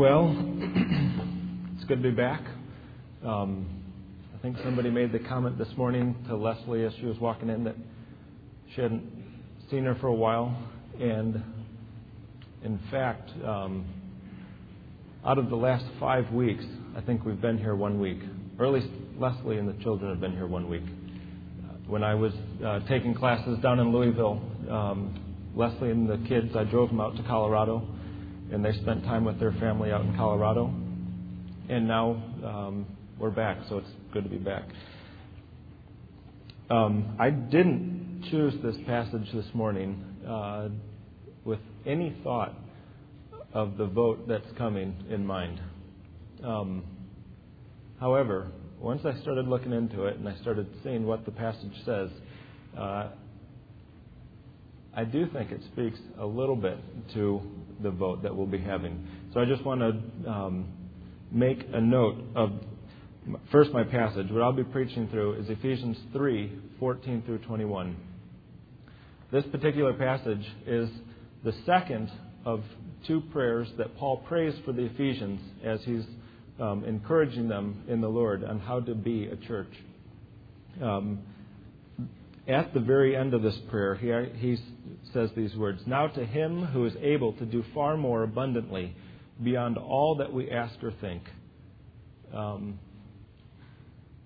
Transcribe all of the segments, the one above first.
Well, it's good to be back. Um, I think somebody made the comment this morning to Leslie as she was walking in that she hadn't seen her for a while. And in fact, um, out of the last five weeks, I think we've been here one week. Or at least Leslie and the children have been here one week. When I was uh, taking classes down in Louisville, um, Leslie and the kids, I drove them out to Colorado and they spent time with their family out in Colorado. And now um, we're back, so it's good to be back. Um, I didn't choose this passage this morning uh, with any thought of the vote that's coming in mind. Um, however, once I started looking into it and I started seeing what the passage says, uh, I do think it speaks a little bit to the vote that we'll be having. So I just want to um, make a note of first my passage. What I'll be preaching through is Ephesians 3 14 through 21. This particular passage is the second of two prayers that Paul prays for the Ephesians as he's um, encouraging them in the Lord on how to be a church. Um, at the very end of this prayer, he, he says these words Now to him who is able to do far more abundantly beyond all that we ask or think. Um,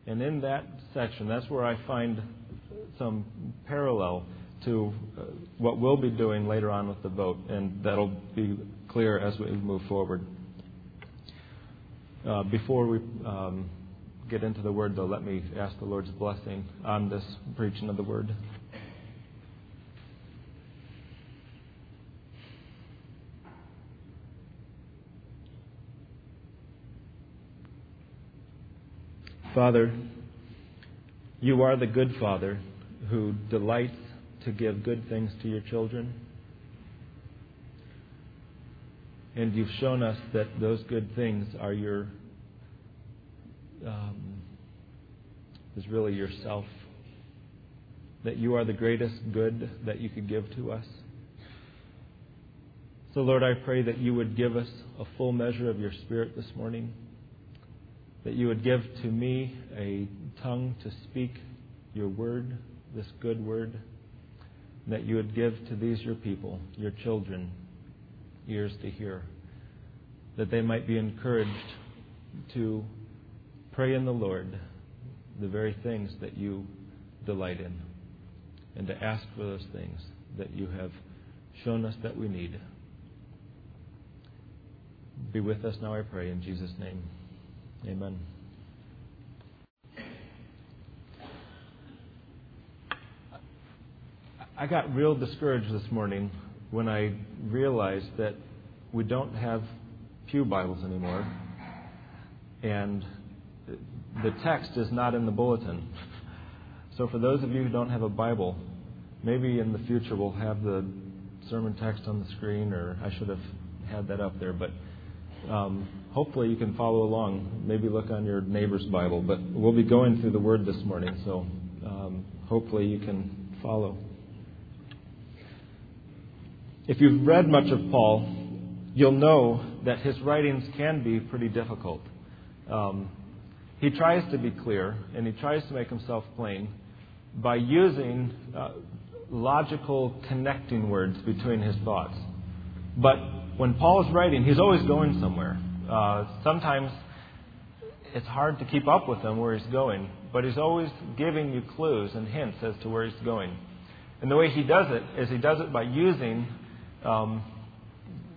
and in that section, that's where I find some parallel to uh, what we'll be doing later on with the vote, and that'll be clear as we move forward. Uh, before we um, get into the word, though, let me ask the Lord's blessing on this preaching of the word. Father, you are the good Father who delights to give good things to your children. And you've shown us that those good things are your um, is really yourself. That you are the greatest good that you could give to us. So, Lord, I pray that you would give us a full measure of your Spirit this morning. That you would give to me a tongue to speak your word, this good word. That you would give to these your people, your children, ears to hear. That they might be encouraged to Pray in the Lord the very things that you delight in, and to ask for those things that you have shown us that we need. Be with us now, I pray, in Jesus' name. Amen. I got real discouraged this morning when I realized that we don't have Pew Bibles anymore. And the text is not in the bulletin. So, for those of you who don't have a Bible, maybe in the future we'll have the sermon text on the screen, or I should have had that up there. But um, hopefully you can follow along. Maybe look on your neighbor's Bible. But we'll be going through the Word this morning, so um, hopefully you can follow. If you've read much of Paul, you'll know that his writings can be pretty difficult. Um, he tries to be clear and he tries to make himself plain by using uh, logical connecting words between his thoughts. But when Paul is writing, he's always going somewhere. Uh, sometimes it's hard to keep up with him where he's going, but he's always giving you clues and hints as to where he's going. And the way he does it is he does it by using um,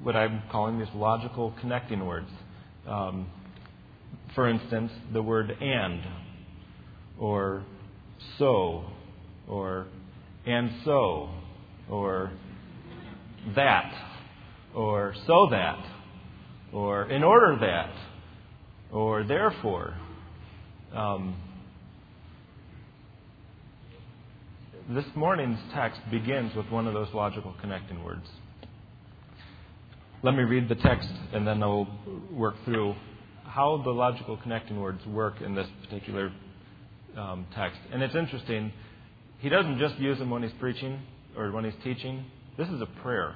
what I'm calling these logical connecting words. Um, for instance, the word and, or so, or and so, or that, or so that, or in order that, or therefore. Um, this morning's text begins with one of those logical connecting words. Let me read the text and then I'll work through how the logical connecting words work in this particular um, text. And it's interesting. He doesn't just use them when he's preaching or when he's teaching. This is a prayer.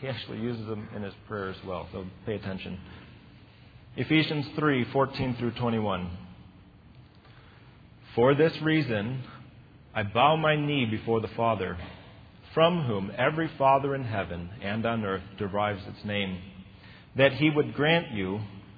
He actually uses them in his prayer as well, so pay attention. Ephesians 3 14 through 21. For this reason, I bow my knee before the Father, from whom every Father in heaven and on earth derives its name, that he would grant you,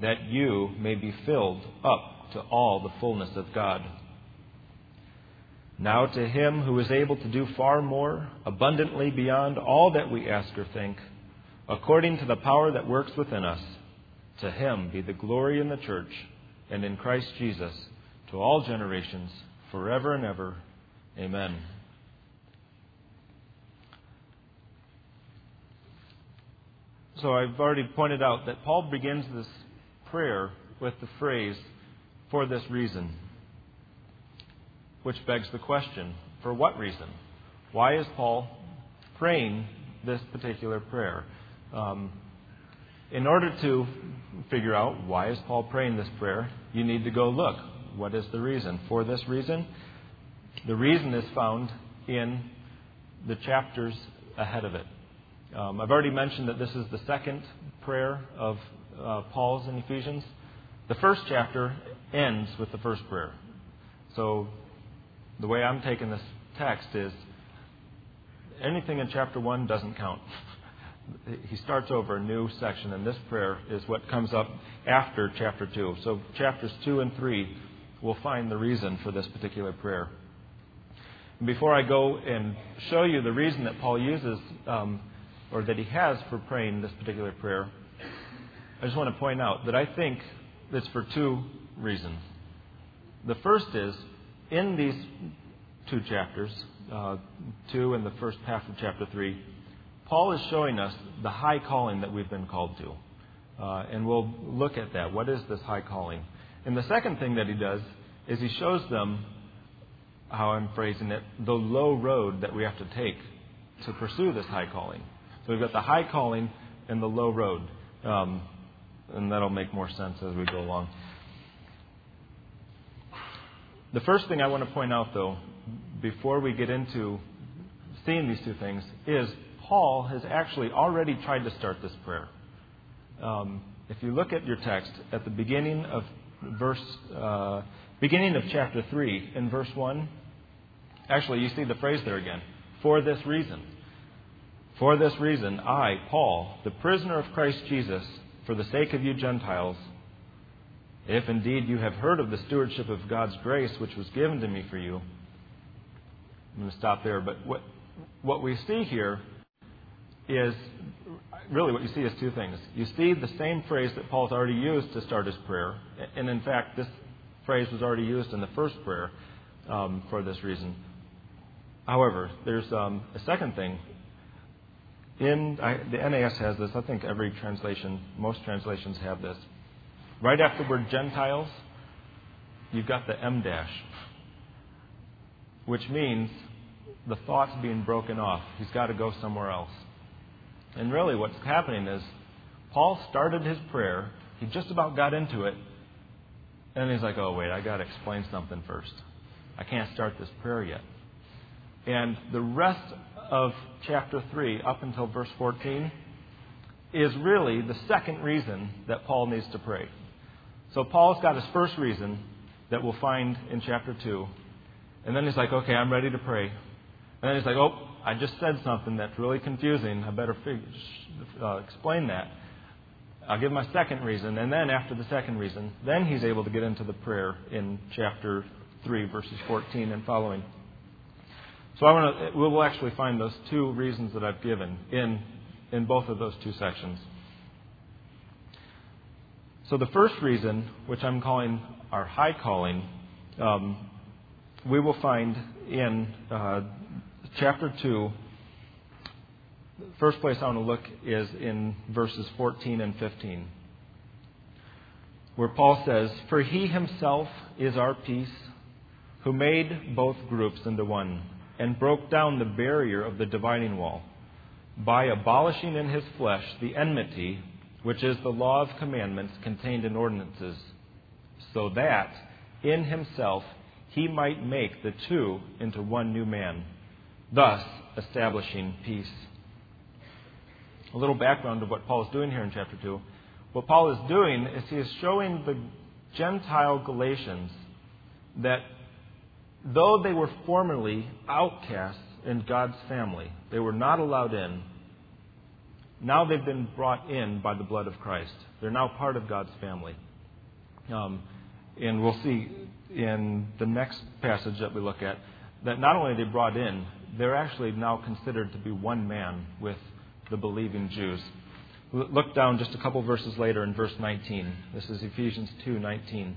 that you may be filled up to all the fullness of God. Now to him who is able to do far more, abundantly beyond all that we ask or think, according to the power that works within us, to him be the glory in the church and in Christ Jesus to all generations, forever and ever. Amen. So I've already pointed out that Paul begins this prayer with the phrase, for this reason, which begs the question, for what reason? Why is Paul praying this particular prayer? Um, in order to figure out why is Paul praying this prayer, you need to go look. What is the reason? For this reason, the reason is found in the chapters ahead of it. Um, I've already mentioned that this is the second prayer of uh, Paul's in Ephesians. The first chapter ends with the first prayer. So the way I'm taking this text is anything in chapter 1 doesn't count. he starts over a new section, and this prayer is what comes up after chapter 2. So, chapters 2 and 3 will find the reason for this particular prayer. And before I go and show you the reason that Paul uses, um, or that he has for praying this particular prayer, I just want to point out that I think it's for two reasons. The first is, in these two chapters, uh, 2 and the first half of chapter 3, Paul is showing us the high calling that we've been called to. Uh, and we'll look at that. What is this high calling? And the second thing that he does is he shows them, how I'm phrasing it, the low road that we have to take to pursue this high calling. So we've got the high calling and the low road. Um, and that'll make more sense as we go along. The first thing I want to point out, though, before we get into seeing these two things, is Paul has actually already tried to start this prayer. Um, if you look at your text at the beginning of verse, uh, beginning of chapter three, in verse one, actually you see the phrase there again. For this reason, for this reason, I, Paul, the prisoner of Christ Jesus, for the sake of you Gentiles, if indeed you have heard of the stewardship of God's grace which was given to me for you, I'm going to stop there. But what what we see here is really what you see is two things. You see the same phrase that Paul's already used to start his prayer, and in fact, this phrase was already used in the first prayer um, for this reason. However, there's um, a second thing. In I, the NAS has this. I think every translation, most translations have this. Right after the word Gentiles, you've got the em dash, which means the thought's being broken off. He's got to go somewhere else. And really, what's happening is Paul started his prayer. He just about got into it. And he's like, oh, wait, I got to explain something first. I can't start this prayer yet. And the rest of chapter 3, up until verse 14, is really the second reason that Paul needs to pray. So Paul's got his first reason that we'll find in chapter 2. And then he's like, okay, I'm ready to pray. And then he's like, oh, I just said something that's really confusing. I better figure, uh, explain that. I'll give my second reason, and then after the second reason, then he's able to get into the prayer in chapter 3, verses 14 and following. So I want to, we'll actually find those two reasons that I've given in, in both of those two sections. So the first reason, which I'm calling our high calling, um, we will find in uh, chapter 2, The first place I want to look is in verses 14 and 15, where Paul says, For he himself is our peace, who made both groups into one, and broke down the barrier of the dividing wall, by abolishing in his flesh the enmity, which is the law of commandments contained in ordinances, so that in himself he might make the two into one new man, thus establishing peace. A little background of what Paul is doing here in chapter 2. What Paul is doing is he is showing the Gentile Galatians that though they were formerly outcasts in God's family, they were not allowed in, now they've been brought in by the blood of Christ. They're now part of God's family. Um, and we'll see in the next passage that we look at that not only are they brought in, they're actually now considered to be one man with the believing Jews. Look down just a couple verses later in verse 19. This is Ephesians 2:19.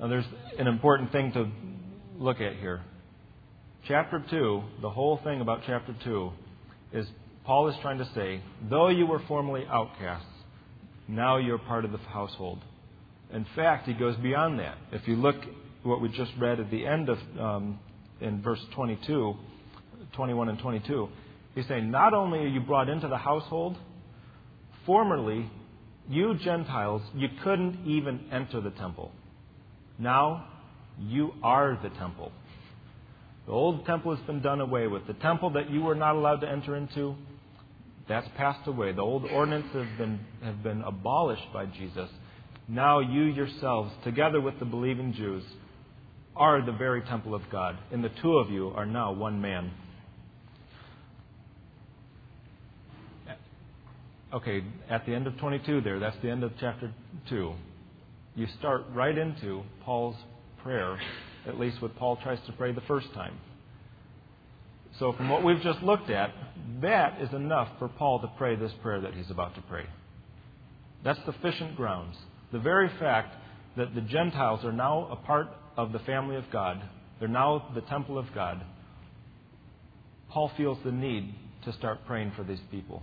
Now, there's an important thing to look at here. Chapter 2, the whole thing about chapter 2, is Paul is trying to say, though you were formerly outcasts, now you're part of the household. In fact, he goes beyond that. If you look what we just read at the end of um, in verse 22, 21 and 22, he's saying, Not only are you brought into the household, formerly, you Gentiles, you couldn't even enter the temple. Now, you are the temple. The old temple has been done away with. The temple that you were not allowed to enter into, that's passed away. The old ordinances have been, have been abolished by Jesus. Now you yourselves, together with the believing Jews, are the very temple of God, and the two of you are now one man. Okay, at the end of 22 there, that's the end of chapter 2. You start right into Paul's prayer, at least what Paul tries to pray the first time. So, from what we've just looked at, that is enough for Paul to pray this prayer that he's about to pray. That's sufficient grounds. The very fact that the Gentiles are now a part of the family of God. They're now the temple of God. Paul feels the need to start praying for these people.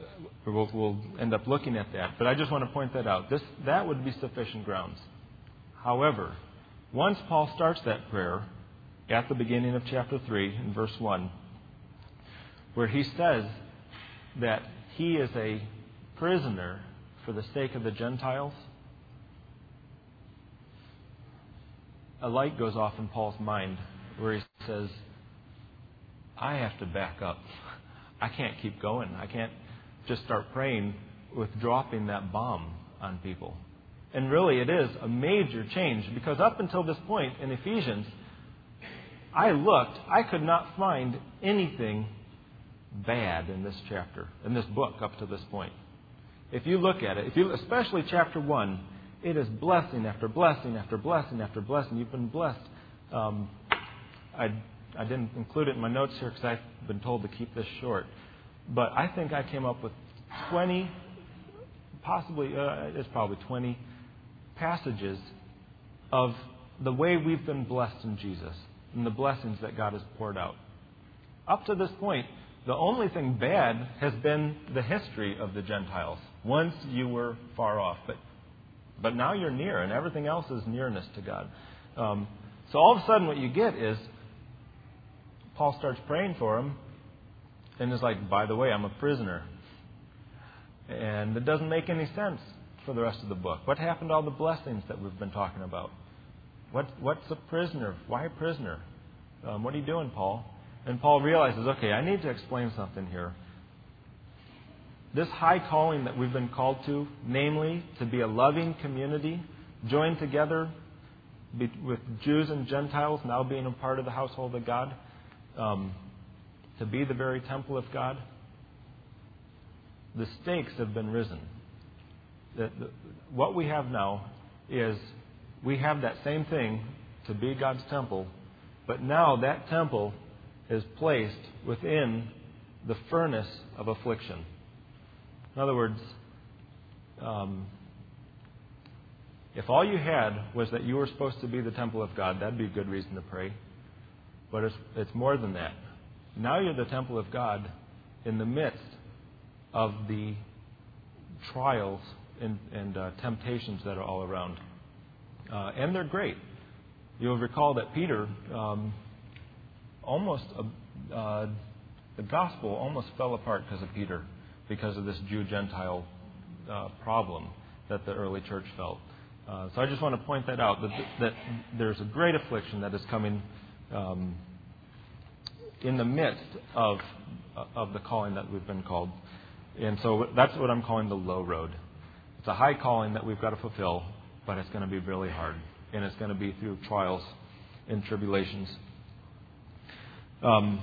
Uh, we'll, we'll, end up looking at that, but I just want to point that out. This, that would be sufficient grounds. However, once Paul starts that prayer at the beginning of chapter 3, in verse 1, where he says that he is a prisoner for the sake of the Gentiles, a light goes off in Paul's mind where he says, I have to back up. I can't keep going. I can't just start praying with dropping that bomb on people. And really, it is a major change because up until this point in Ephesians, I looked, I could not find anything bad in this chapter, in this book up to this point. If you look at it, if you, especially chapter 1, it is blessing after blessing after blessing after blessing. You've been blessed. Um, I, I didn't include it in my notes here because I've been told to keep this short. But I think I came up with 20, possibly, uh, it's probably 20 passages of the way we've been blessed in Jesus and the blessings that God has poured out. Up to this point, the only thing bad has been the history of the Gentiles. Once you were far off, but but now you're near, and everything else is nearness to God. Um, so all of a sudden, what you get is Paul starts praying for him, and is like, by the way, I'm a prisoner. And it doesn't make any sense for the rest of the book. What happened to all the blessings that we've been talking about? What, what's a prisoner? Why a prisoner? Um, what are you doing, Paul? And Paul realizes, okay, I need to explain something here this high calling that we've been called to, namely to be a loving community, joined together, with Jews and Gentiles now being a part of the household of God, um, to be the very temple of God, the stakes have been risen. The, what we have now is we have that same thing to be God's temple, but now that temple is placed within the furnace of affliction. In other words, um, if all you had was that you were supposed to be the temple of God, that'd be a good reason to pray. But it's, it's more than that. Now you're the temple of God in the midst of the trials and, and uh, temptations that are all around. Uh, and they're great. You'll recall that Peter um, almost, uh, uh the gospel almost fell apart because of Peter, because of this Jew Gentile uh, problem that the early church felt. Uh, so I just want to point that out that, that there's a great affliction that is coming um, in the midst of, of the calling that we've been called. And so that's what I'm calling the low road. It's a high calling that we've got to fulfill, but it's going to be really hard. And it's going to be through trials and tribulations. Um,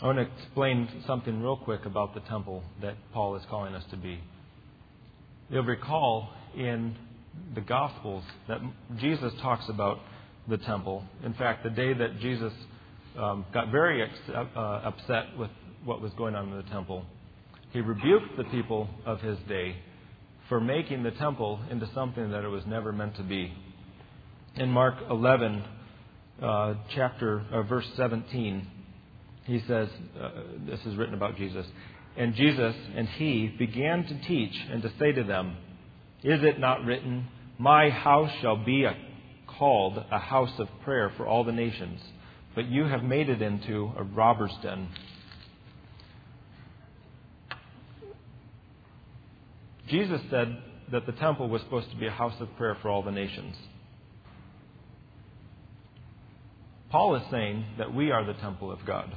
I want to explain something real quick about the temple that Paul is calling us to be. You'll recall in the Gospels that Jesus talks about the temple. In fact, the day that Jesus um, got very ex- uh, upset with what was going on in the temple, he rebuked the people of his day for making the temple into something that it was never meant to be. In Mark 11, uh, chapter uh, verse 17, he says, uh, this is written about Jesus. And Jesus and he began to teach and to say to them, Is it not written, My house shall be a, called a house of prayer for all the nations, but you have made it into a robber's den. Jesus said that the temple was supposed to be a house of prayer for all the nations. Paul is saying that we are the temple of God.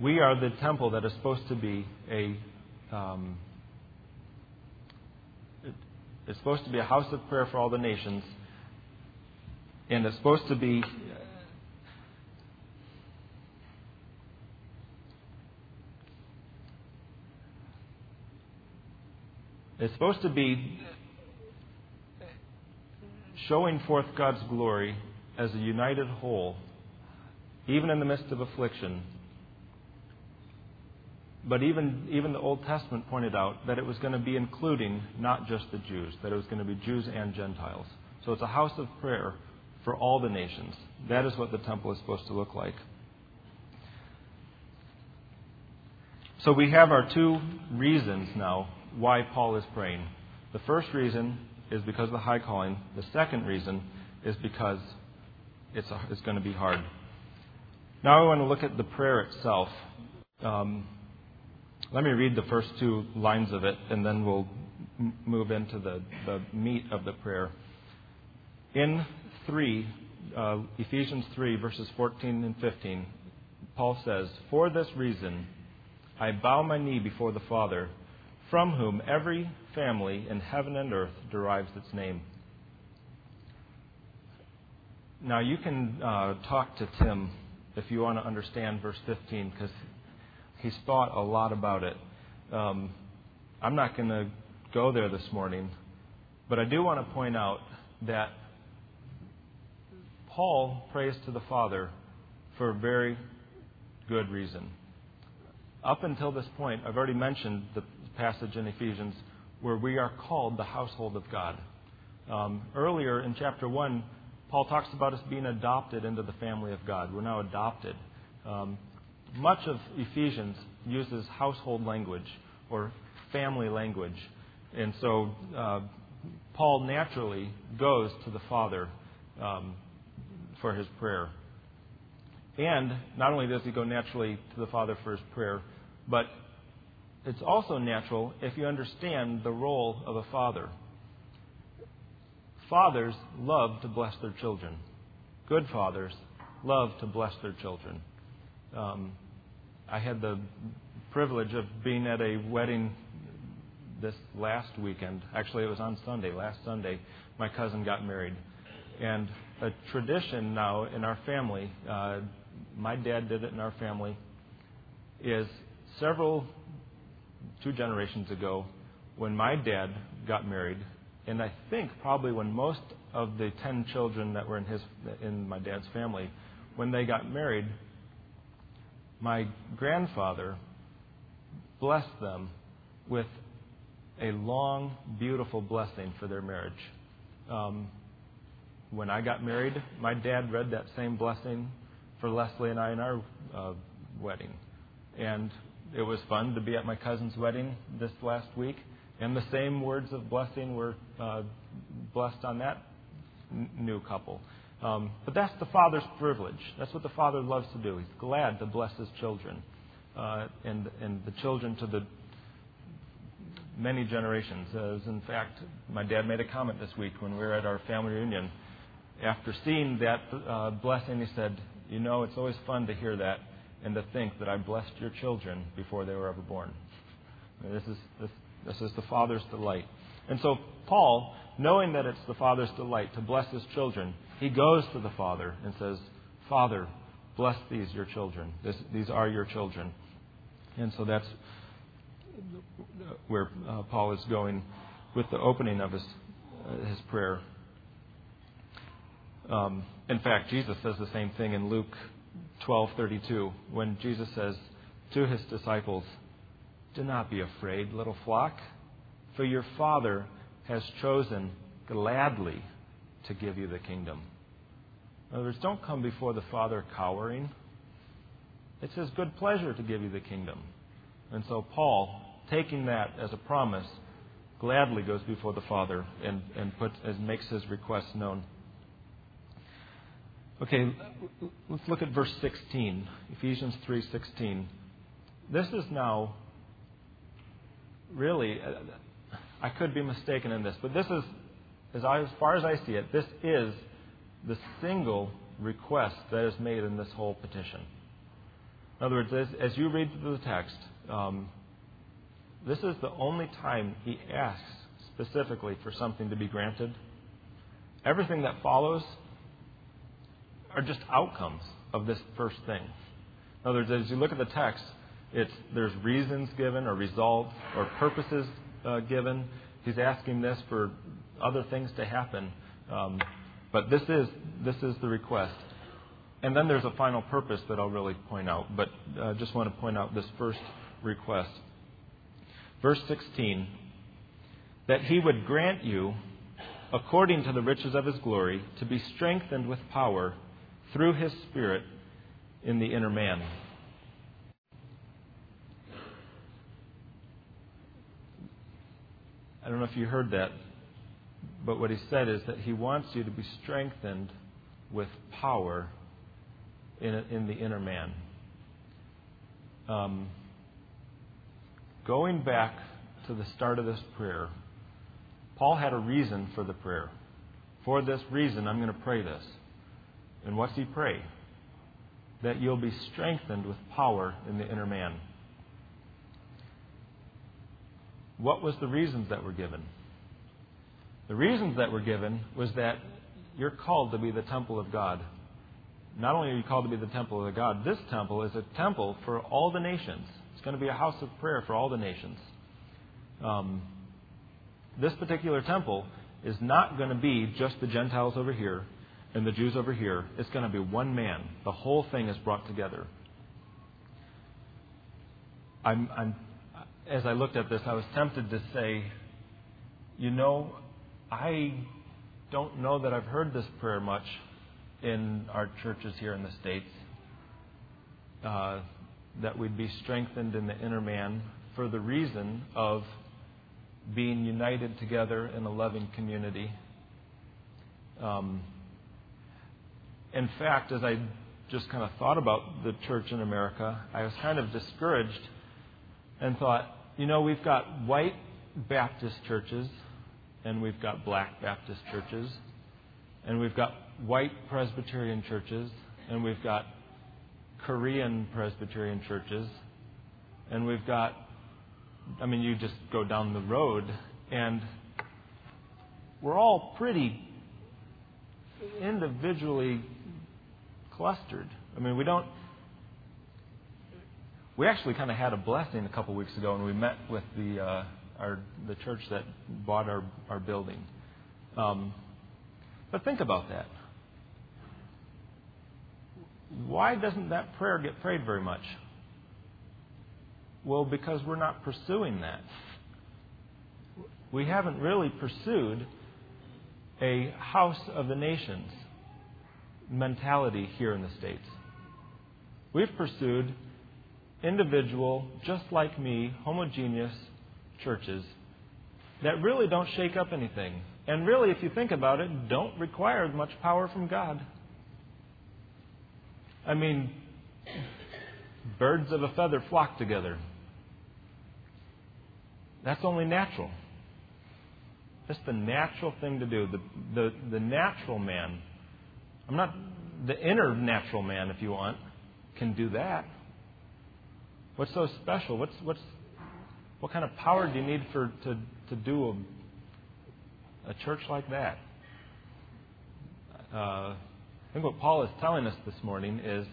We are the temple that is supposed to be a um, it's supposed to be a house of prayer for all the nations, and it's supposed to be it's supposed to be showing forth God's glory as a united whole, even in the midst of affliction but even, even the Old Testament pointed out that it was going to be including not just the Jews, that it was going to be Jews and Gentiles. So it's a house of prayer for all the nations. That is what the temple is supposed to look like. So we have our two reasons now why Paul is praying. The first reason is because of the high calling. The second reason is because it's, a, it's going to be hard. Now I want to look at the prayer itself. Um, let me read the first two lines of it, and then we'll m- move into the, the meat of the prayer. In 3, uh, Ephesians 3, verses 14 and 15, Paul says, For this reason I bow my knee before the Father, from whom every family in heaven and earth derives its name. Now, you can uh, talk to Tim if you want to understand verse 15, because he's thought a lot about it. Um, I'm not going to go there this morning, but I do want to point out that Paul prays to the Father for a very good reason. Up until this point, I've already mentioned the passage in Ephesians where we are called the household of God. Um, earlier in chapter 1, Paul talks about us being adopted into the family of God. We're now adopted. Um, much of Ephesians uses household language or family language. And so uh, Paul naturally goes to the Father um, for his prayer. And not only does he go naturally to the Father for his prayer, but it's also natural if you understand the role of a father. Fathers love to bless their children. Good fathers love to bless their children. Um, I had the privilege of being at a wedding this last weekend. Actually, it was on Sunday, last Sunday, my cousin got married. And a tradition now in our family, uh, my dad did it in our family, is several, two generations ago, when my dad got married, and I think probably when most of the ten children that were in his in my dad's family, when they got married, my grandfather blessed them with a long, beautiful blessing for their marriage. Um, when I got married, my dad read that same blessing for Leslie and I in our uh, wedding. And it was fun to be at my cousin's wedding this last week. And the same words of blessing were uh, blessed on that n- new couple. Um, but that's the father's privilege. That's what the father loves to do. He's glad to bless his children uh, and, and the children to the many generations. As in fact, my dad made a comment this week when we were at our family reunion. After seeing that uh, blessing, he said, You know, it's always fun to hear that and to think that I blessed your children before they were ever born. This is, this, this is the Father's delight. And so, Paul, knowing that it's the Father's delight to bless his children, he goes to the Father and says, Father, bless these, your children. This, these are your children. And so that's where uh, Paul is going with the opening of his, uh, his prayer. Um, in fact, Jesus says the same thing in Luke 12:32 when Jesus says to his disciples, "Do not be afraid, little flock, for your Father has chosen gladly to give you the kingdom." In other words, don't come before the Father cowering. It's his good pleasure to give you the kingdom. And so Paul, taking that as a promise, gladly goes before the Father and, and, puts, makes his request known. Okay, let's look at verse 16, Ephesians 3:16. This is now really I could be mistaken in this, but this is as, I, as far as I see it, this is the single request that is made in this whole petition. In other words, as, as you read through the text, um, this is the only time he asks specifically for something to be granted. Everything that follows are just outcomes of this first thing. In other words, as you look at the text, there's reasons given or results or purposes uh, given. He's asking this for other things to happen. Um, but this is, this is the request. And then there's a final purpose that I'll really point out. But I uh, just want to point out this first request. Verse 16 that he would grant you, according to the riches of his glory, to be strengthened with power through his Spirit in the inner man. I don't know if you heard that, but what he said is that he wants you to be strengthened with power in, in the inner man. Um, going back to the start of this prayer, Paul had a reason for the prayer. For this reason, I'm going to pray this. And what's he pray? That you'll be strengthened with power in the inner man. What was the reasons that were given? The reasons that were given was that you're called to be the temple of God. Not only are you called to be the temple of God, this temple is a temple for all the nations. It's going to be a house of prayer for all the nations. Um, this particular temple is not going to be just the Gentiles over here and the Jews over here. It's going to be one man. The whole thing is brought together. I'm, I'm, as I looked at this, I was tempted to say, you know, I don't know that I've heard this prayer much in our churches here in the States. Uh, that we'd be strengthened in the inner man for the reason of being united together in a loving community. Um, in fact, as I just kind of thought about the church in America, I was kind of discouraged and thought, you know, we've got white Baptist churches and we've got black Baptist churches and we've got white Presbyterian churches and we've got Korean Presbyterian churches and we've got I mean, you just go down the road, and we're all pretty individually clustered. I mean, we don't. We actually kind of had a blessing a couple weeks ago when we met with the uh, our the church that bought our our building. Um, but think about that. Why doesn't that prayer get prayed very much? Well, because we're not pursuing that. We haven't really pursued a house of the nations mentality here in the States. We've pursued individual, just like me, homogeneous churches that really don't shake up anything. And really, if you think about it, don't require much power from God. I mean, birds of a feather flock together. That's only natural. That's the natural thing to do. The, the, the natural man, I'm not, the inner natural man, if you want, can do that. What's so special? What's, what's, what kind of power do you need for, to, to do a, a church like that? Uh, I think what Paul is telling us this morning is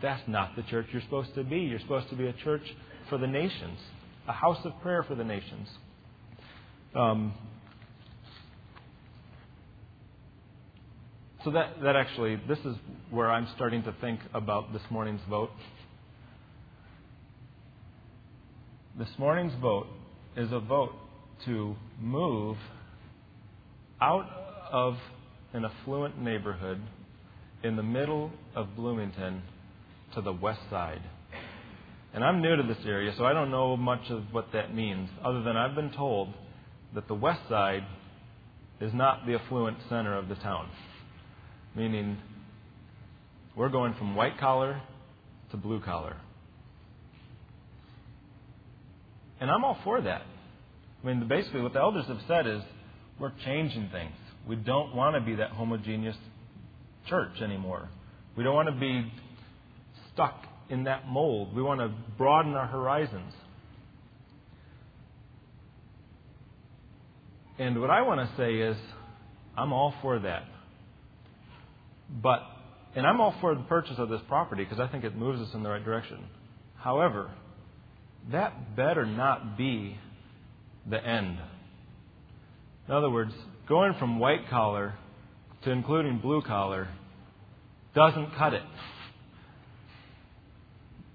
that's not the church you're supposed to be. You're supposed to be a church for the nations, a house of prayer for the nations. Um, so that, that actually, this is where I'm starting to think about this morning's vote. This morning's vote is a vote to move out of an affluent neighborhood in the middle of Bloomington to the west side. And I'm new to this area, so I don't know much of what that means, other than I've been told that the west side is not the affluent center of the town. Meaning, we're going from white collar to blue collar. And I'm all for that. I mean, basically, what the elders have said is we're changing things. We don't want to be that homogeneous church anymore. We don't want to be stuck in that mold. We want to broaden our horizons. And what I want to say is, I'm all for that. But, and I'm all for the purchase of this property because I think it moves us in the right direction. However, that better not be the end. In other words, going from white collar to including blue collar doesn't cut it.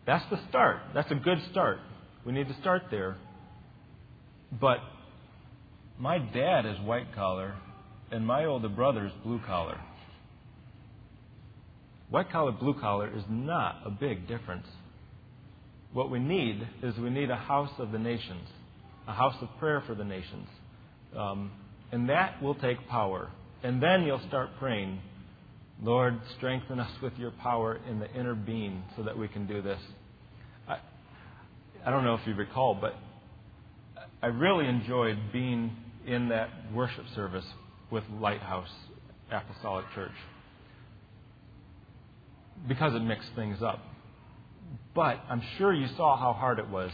That's the start. That's a good start. We need to start there. But my dad is white collar, and my older brother is blue collar. White collar, blue collar is not a big difference. What we need is we need a house of the nations, a house of prayer for the nations. Um, and that will take power. And then you'll start praying, Lord, strengthen us with your power in the inner being so that we can do this. I, I don't know if you recall, but I really enjoyed being in that worship service with Lighthouse Apostolic Church because it mixed things up. But I'm sure you saw how hard it was.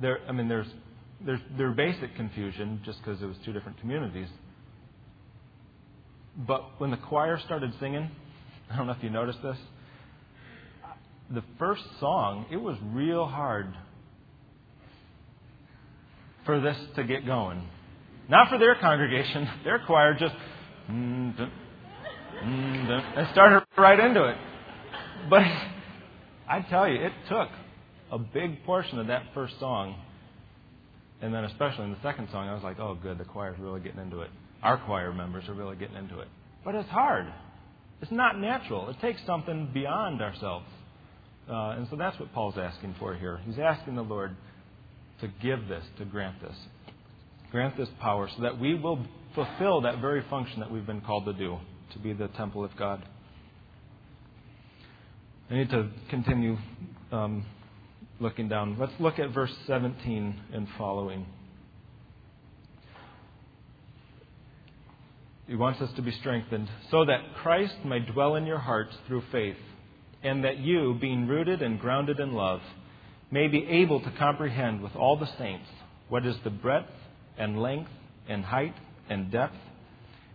There, I mean, there's there's there's basic confusion just because it was two different communities. But when the choir started singing, I don't know if you noticed this. The first song, it was real hard for this to get going. Not for their congregation. Their choir just mm, mm, and started right into it. But I tell you, it took a big portion of that first song. And then, especially in the second song, I was like, oh, good, the choir's really getting into it. Our choir members are really getting into it. But it's hard. It's not natural. It takes something beyond ourselves. Uh, and so that's what Paul's asking for here. He's asking the Lord to give this, to grant this. Grant this power so that we will fulfill that very function that we've been called to do, to be the temple of God. I need to continue um, looking down. Let's look at verse 17 and following. He wants us to be strengthened so that Christ may dwell in your hearts through faith, and that you, being rooted and grounded in love, may be able to comprehend with all the saints what is the breadth and length and height and depth,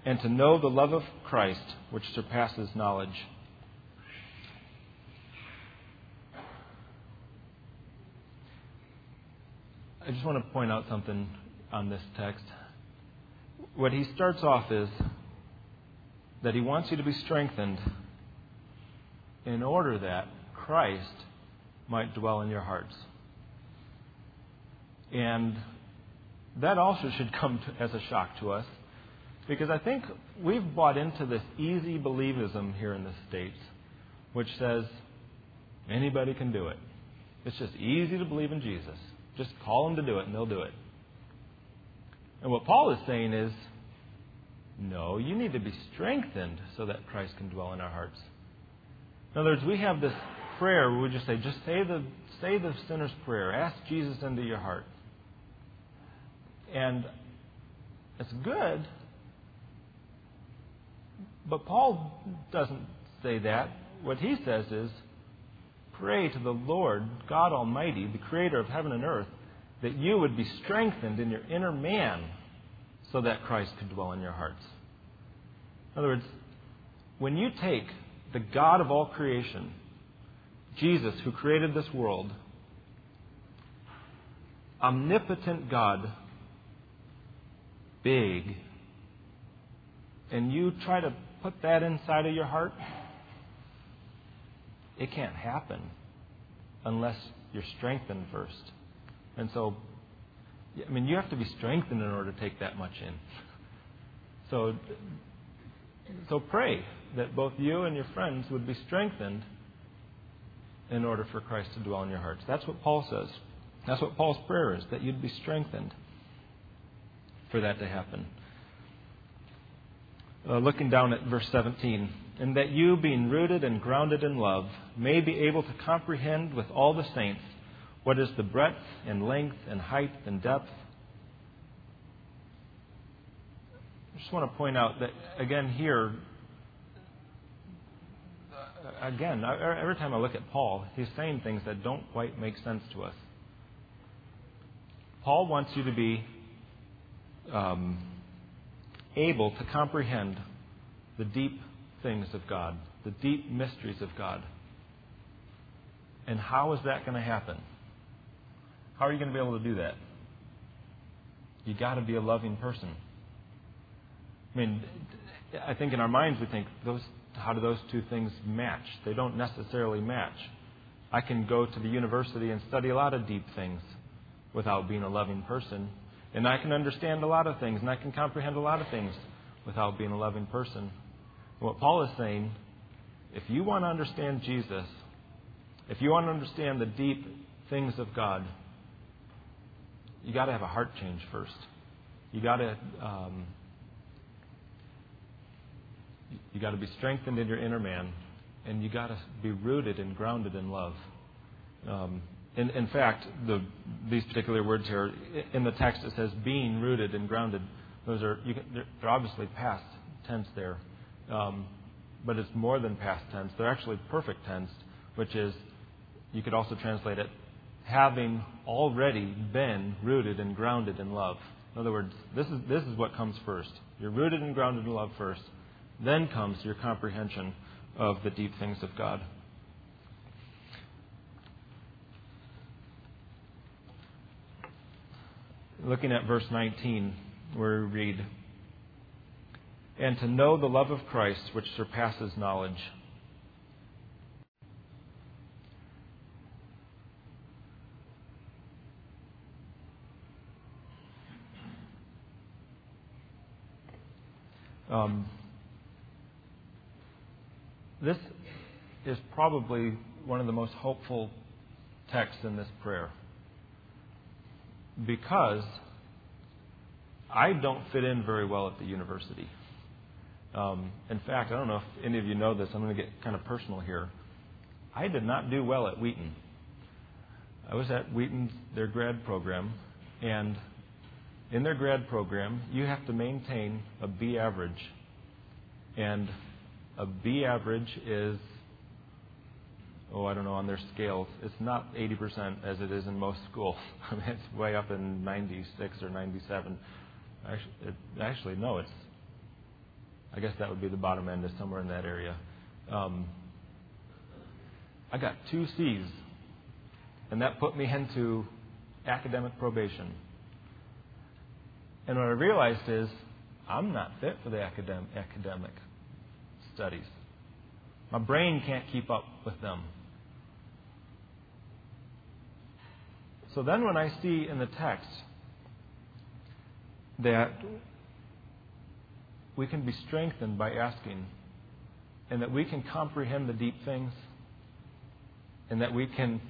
and to know the love of Christ which surpasses knowledge. I just want to point out something on this text. What he starts off is that he wants you to be strengthened in order that Christ might dwell in your hearts. And that also should come to, as a shock to us because I think we've bought into this easy believism here in the States, which says anybody can do it. It's just easy to believe in Jesus. Just call them to do it and they'll do it. And what Paul is saying is no, you need to be strengthened so that Christ can dwell in our hearts. In other words, we have this prayer where we just say, just say the, say the sinner's prayer. Ask Jesus into your heart. And it's good. But Paul doesn't say that. What he says is, pray to the Lord, God Almighty, the creator of heaven and earth, that you would be strengthened in your inner man so that Christ could dwell in your hearts. In other words, when you take the God of all creation, Jesus, who created this world, omnipotent God, big, and you try to put that inside of your heart, it can't happen unless you're strengthened first. And so, I mean, you have to be strengthened in order to take that much in. So, so pray that both you and your friends would be strengthened in order for Christ to dwell in your hearts. That's what Paul says. That's what Paul's prayer is, that you'd be strengthened for that to happen. Uh, looking down at verse 17, and that you, being rooted and grounded in love, may be able to comprehend with all the saints what is the breadth and length and height and depth. I just want to point out that, again, here, again, every time I look at Paul, he's saying things that don't quite make sense to us. Paul wants you to be um, able to comprehend the deep things of God, the deep mysteries of God. And how is that going to happen? How are you going to be able to do that? You got to be a loving person. I mean, I think in our minds we think those how do those two things match? They don't necessarily match. I can go to the university and study a lot of deep things without being a loving person. And I can understand a lot of things and I can comprehend a lot of things without being a loving person. What Paul is saying, if you want to understand Jesus, if you want to understand the deep things of God, you got to have a heart change first. You got to um, you got to be strengthened in your inner man, and you got to be rooted and grounded in love. Um, in, in fact, the, these particular words here in the text it says being rooted and grounded. Those are can, they're, they're, obviously past tense there, um, but it's more than past tense. They're actually perfect tense, which is you could also translate it having already been rooted and grounded in love. In other words, this is this is what comes first. You're rooted and grounded in love first. Then comes your comprehension of the deep things of God. Looking at verse 19, where we read, And to know the love of Christ which surpasses knowledge. Um, this is probably one of the most hopeful texts in this prayer because I don't fit in very well at the university. Um, in fact, I don't know if any of you know this. I'm going to get kind of personal here. I did not do well at Wheaton. I was at Wheaton's their grad program, and in their grad program, you have to maintain a B average. And a B average is oh, I don't know, on their scales, it's not 80% as it is in most schools. I mean, it's way up in 96 or 97. Actually, it, actually no, it's, I guess that would be the bottom end, is somewhere in that area. Um, I got two C's, and that put me into academic probation. And what I realized is I'm not fit for the academic, academic studies. My brain can't keep up with them. So then, when I see in the text that we can be strengthened by asking, and that we can comprehend the deep things, and that we can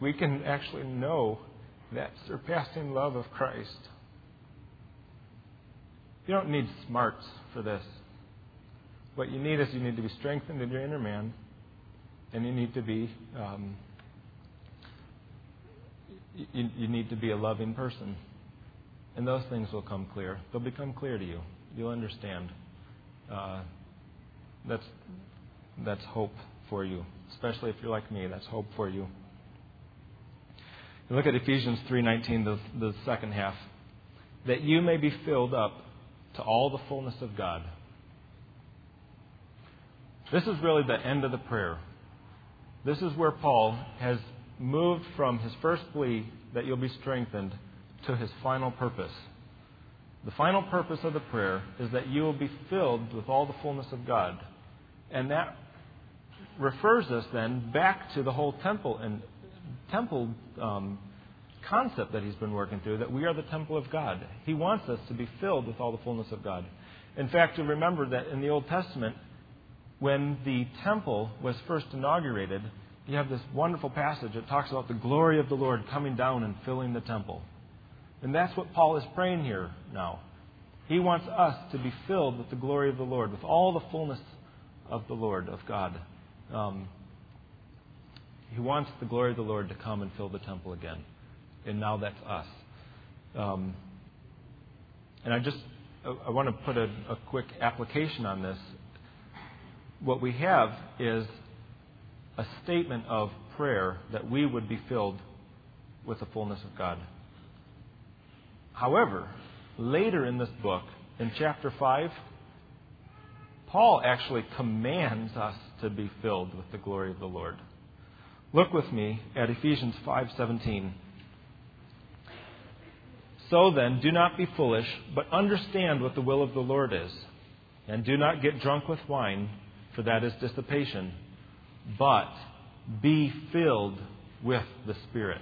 we can actually know that surpassing love of Christ. You don't need smarts for this. What you need is you need to be strengthened in your inner man, and you need to be um, you, you need to be a loving person, and those things will come clear. They'll become clear to you. You'll understand. Uh, that's that's hope for you, especially if you're like me. That's hope for you. Look at Ephesians 3:19, the, the second half. That you may be filled up to all the fullness of God. This is really the end of the prayer. This is where Paul has moved from his first plea that you'll be strengthened to his final purpose. The final purpose of the prayer is that you will be filled with all the fullness of God. And that refers us then back to the whole temple and temple um, concept that he's been working through that we are the temple of God. He wants us to be filled with all the fullness of God. In fact, to remember that in the Old Testament, when the temple was first inaugurated, you have this wonderful passage that talks about the glory of the Lord coming down and filling the temple. And that's what Paul is praying here now. He wants us to be filled with the glory of the Lord, with all the fullness of the Lord, of God. Um, he wants the glory of the Lord to come and fill the temple again. And now that's us. Um, and I just I want to put a, a quick application on this. What we have is a statement of prayer that we would be filled with the fullness of God. However, later in this book, in chapter 5, Paul actually commands us to be filled with the glory of the Lord. Look with me at Ephesians 5:17. So then, do not be foolish, but understand what the will of the Lord is. And do not get drunk with wine, for that is dissipation, but be filled with the Spirit.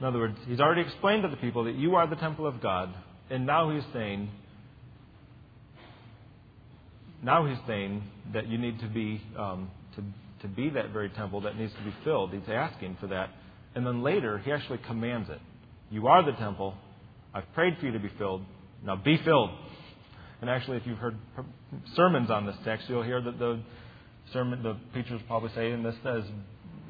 In other words, he's already explained to the people that you are the temple of God, and now he's saying, now he's saying that you need to be um, to to be that very temple that needs to be filled. He's asking for that. And then later, he actually commands it. You are the temple. I've prayed for you to be filled. Now be filled. And actually, if you've heard sermons on this text, you'll hear that the sermon, the preachers probably say, and this says,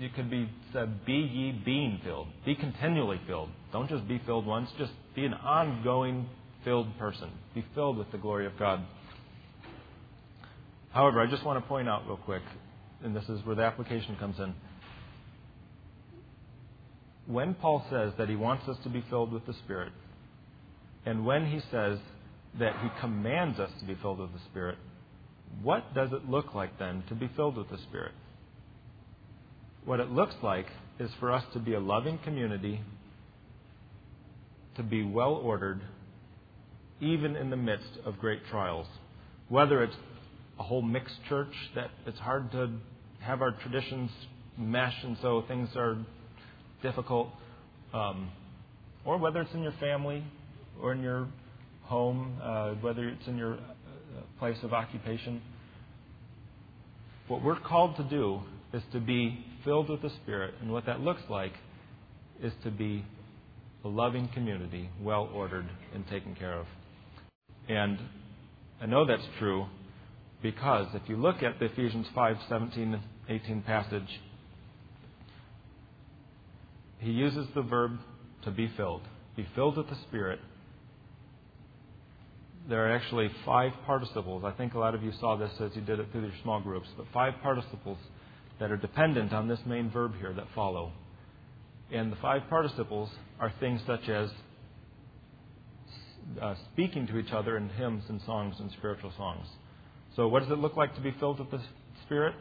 it could be said, be ye being filled. Be continually filled. Don't just be filled once, just be an ongoing filled person. Be filled with the glory of God. However, I just want to point out real quick and this is where the application comes in. When Paul says that he wants us to be filled with the Spirit, and when he says that he commands us to be filled with the Spirit, what does it look like then to be filled with the Spirit? What it looks like is for us to be a loving community, to be well ordered, even in the midst of great trials. Whether it's a whole mixed church that it's hard to have our traditions mesh, and so things are difficult. Um, or whether it's in your family or in your home, uh, whether it's in your uh, place of occupation. What we're called to do is to be filled with the Spirit, and what that looks like is to be a loving community, well ordered and taken care of. And I know that's true because if you look at the Ephesians 5 17 18 passage, he uses the verb to be filled. Be filled with the Spirit. there are actually five participles. I think a lot of you saw this as you did it through your small groups, but five participles that are dependent on this main verb here that follow. And the five participles are things such as uh, speaking to each other in hymns and songs and spiritual songs. So, what does it look like to be filled with the Spirit?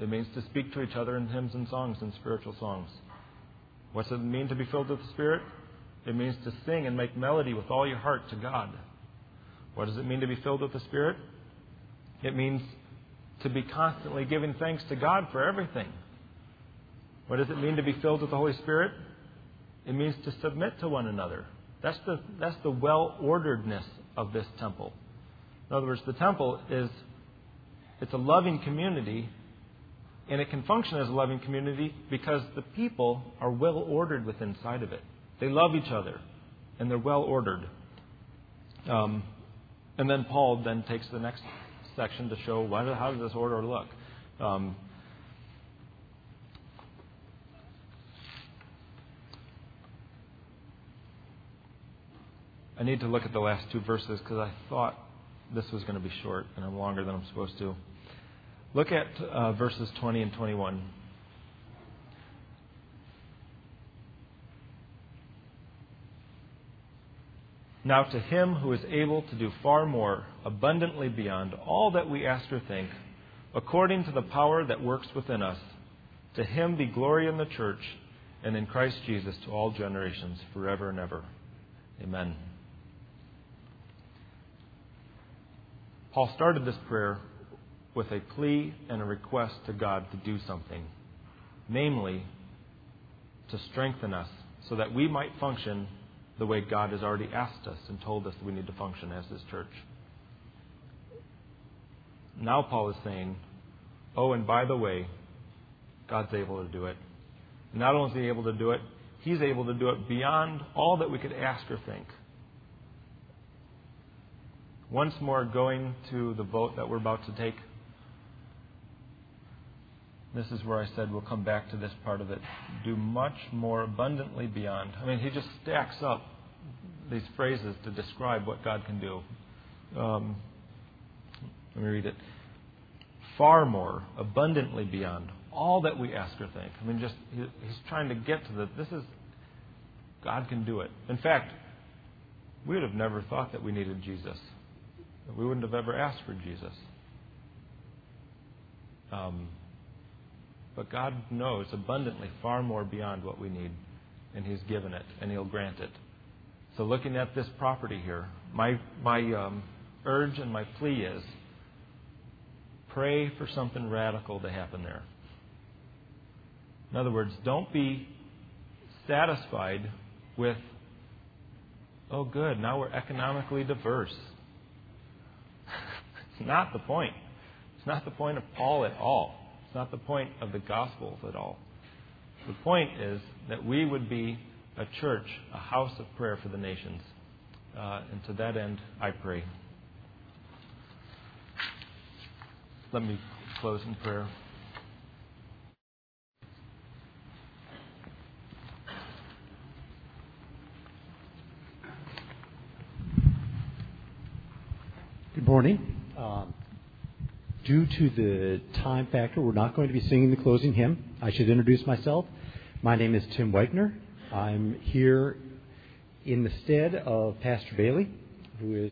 It means to speak to each other in hymns and songs and spiritual songs. What does it mean to be filled with the Spirit? It means to sing and make melody with all your heart to God. What does it mean to be filled with the Spirit? It means to be constantly giving thanks to God for everything. What does it mean to be filled with the Holy Spirit? It means to submit to one another. That's the, that's the well orderedness of this temple. In other words, the temple is it's a loving community, and it can function as a loving community because the people are well ordered within inside of it. They love each other, and they're well ordered. Um, and then Paul then takes the next section to show what, how does this order look. Um, I need to look at the last two verses because I thought this was going to be short and I'm longer than I'm supposed to. Look at uh, verses 20 and 21. Now, to him who is able to do far more, abundantly beyond all that we ask or think, according to the power that works within us, to him be glory in the church and in Christ Jesus to all generations, forever and ever. Amen. Paul started this prayer with a plea and a request to God to do something, namely, to strengthen us so that we might function the way God has already asked us and told us that we need to function as His church. Now, Paul is saying, oh, and by the way, God's able to do it. Not only is He able to do it, He's able to do it beyond all that we could ask or think. Once more, going to the vote that we're about to take. This is where I said we'll come back to this part of it. Do much more abundantly beyond. I mean, he just stacks up these phrases to describe what God can do. Um, let me read it. Far more, abundantly beyond all that we ask or think. I mean, just he, he's trying to get to the. This is God can do it. In fact, we would have never thought that we needed Jesus. We wouldn't have ever asked for Jesus. Um, but God knows abundantly far more beyond what we need, and He's given it, and He'll grant it. So, looking at this property here, my, my um, urge and my plea is pray for something radical to happen there. In other words, don't be satisfied with, oh, good, now we're economically diverse. it's not the point. It's not the point of Paul at all. It's not the point of the Gospels at all. The point is that we would be a church, a house of prayer for the nations. Uh, and to that end, I pray. Let me close in prayer. Good morning. Um, due to the time factor, we're not going to be singing the closing hymn. I should introduce myself. My name is Tim Wegner. I'm here in the stead of Pastor Bailey, who is